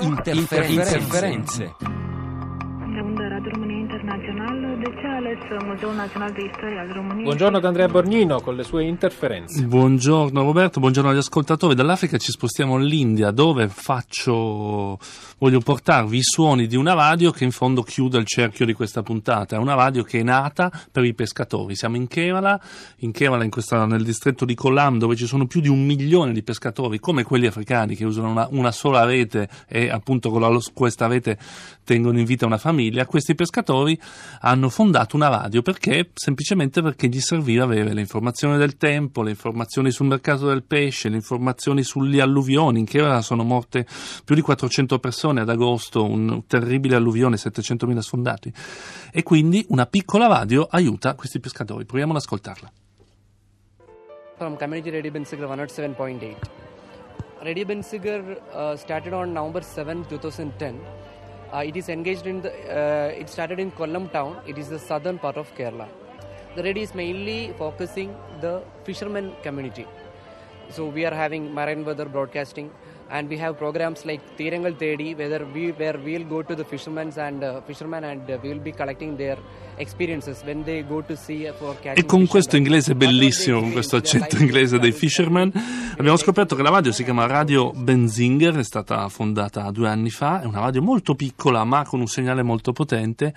Interferenze. Interferenze. Internațională, de ce a ales Muzeul Național de Istoria al României? Buongiorno ad Andrea Borgnino con le sue interferenze. Buongiorno Roberto, buongiorno agli ascoltatori. Dall'Africa ci spostiamo all'India dove faccio, voglio portarvi i suoni di una radio che in fondo chiude il cerchio di questa puntata. È una radio che è nata per i pescatori. Siamo in Kerala, in Kerala in questa, nel distretto di Kollam dove ci sono più di un milione di pescatori come quelli africani che usano una, una sola rete e appunto con la, questa rete tengono in vita una famiglia. Questi pescatori hanno fondato una radio perché? Semplicemente perché gli serviva avere le informazioni del tempo, le informazioni sul mercato del pesce, le informazioni sulle alluvioni. In Kerala sono morte più di 400 persone ad agosto, un terribile alluvione, 700.000 sfondati. E quindi una piccola radio aiuta questi pescatori. Proviamo ad ascoltarla. From Community Radio Bensigar 107.8. Radio Bensigar uh, started on November 7, 2010. Uh, it is engaged in the. Uh, it started in Kollam town. It is the southern part of Kerala. The radio is mainly focusing the fishermen community. So we are having marine weather broadcasting, and we have programs like Tirangal Tedi, whether we where we'll go to the fishermen and uh, fishermen and uh, we'll be collecting their experiences when they go to sea for catching. E con questo inglese bellissimo, con questo accento inglese dei is- fisherman, abbiamo scoperto che la radio si chiama Radio Benzinger, è stata fondata due anni fa, è una radio molto piccola ma con un segnale molto potente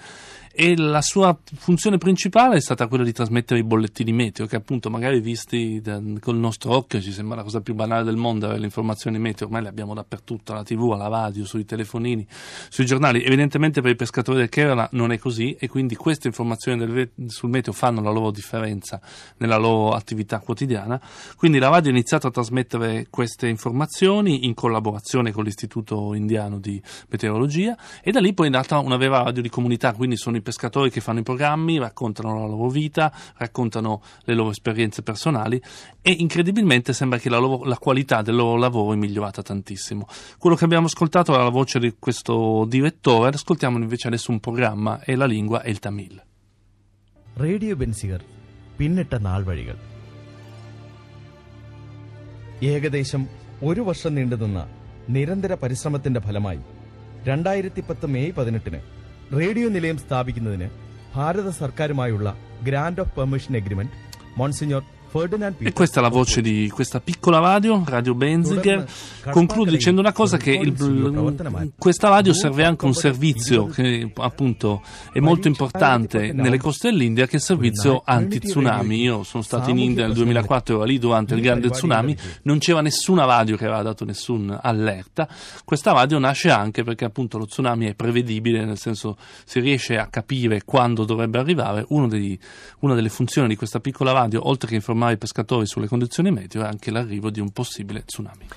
e la sua funzione principale è stata quella di trasmettere i bollettini meteo che appunto magari visti da- col nostro occhio ci sembra la cosa più banale del mondo avere le informazioni meteo, ormai le abbiamo dappertutto, alla tv, alla radio, sui telefonini, sui giornali, evidentemente per i pescatori del Kerala non è così e quindi queste informazioni del sul meteo fanno la loro differenza nella loro attività quotidiana, quindi la radio ha iniziato a trasmettere queste informazioni in collaborazione con l'Istituto Indiano di Meteorologia e da lì poi è nata una vera radio di comunità, quindi sono i pescatori che fanno i programmi, raccontano la loro vita, raccontano le loro esperienze personali e incredibilmente sembra che la, loro- la qualità del loro lavoro è migliorata tantissimo. Quello che abbiamo ascoltato era la voce di questo direttore, ascoltiamo invece adesso un programma e la lingua è il Tamil. Radio Benziger പിന്നിട്ട നാൾ വഴികൾ ഏകദേശം ഒരു വർഷം നീണ്ടുനിന്ന നിരന്തര പരിശ്രമത്തിന്റെ ഫലമായി രണ്ടായിരത്തി പത്ത് മെയ് പതിനെട്ടിന് റേഡിയോ നിലയം സ്ഥാപിക്കുന്നതിന് ഭാരത സർക്കാരുമായുള്ള grand of permission agreement monsignor E questa è la voce di questa piccola radio, Radio Benziger. Concludo dicendo una cosa che il- questa radio serve anche un servizio che appunto è molto importante nelle coste dell'India che è il servizio anti-tsunami. Io sono stato in India nel 2004, ero lì durante il grande tsunami, non c'era nessuna radio che aveva dato nessuna allerta. Questa radio nasce anche perché appunto lo tsunami è prevedibile, nel senso si riesce a capire quando dovrebbe arrivare. Uno dei- una delle funzioni di questa piccola radio, oltre che informare i pescatori sulle condizioni meteo, è anche l'arrivo di un possibile tsunami.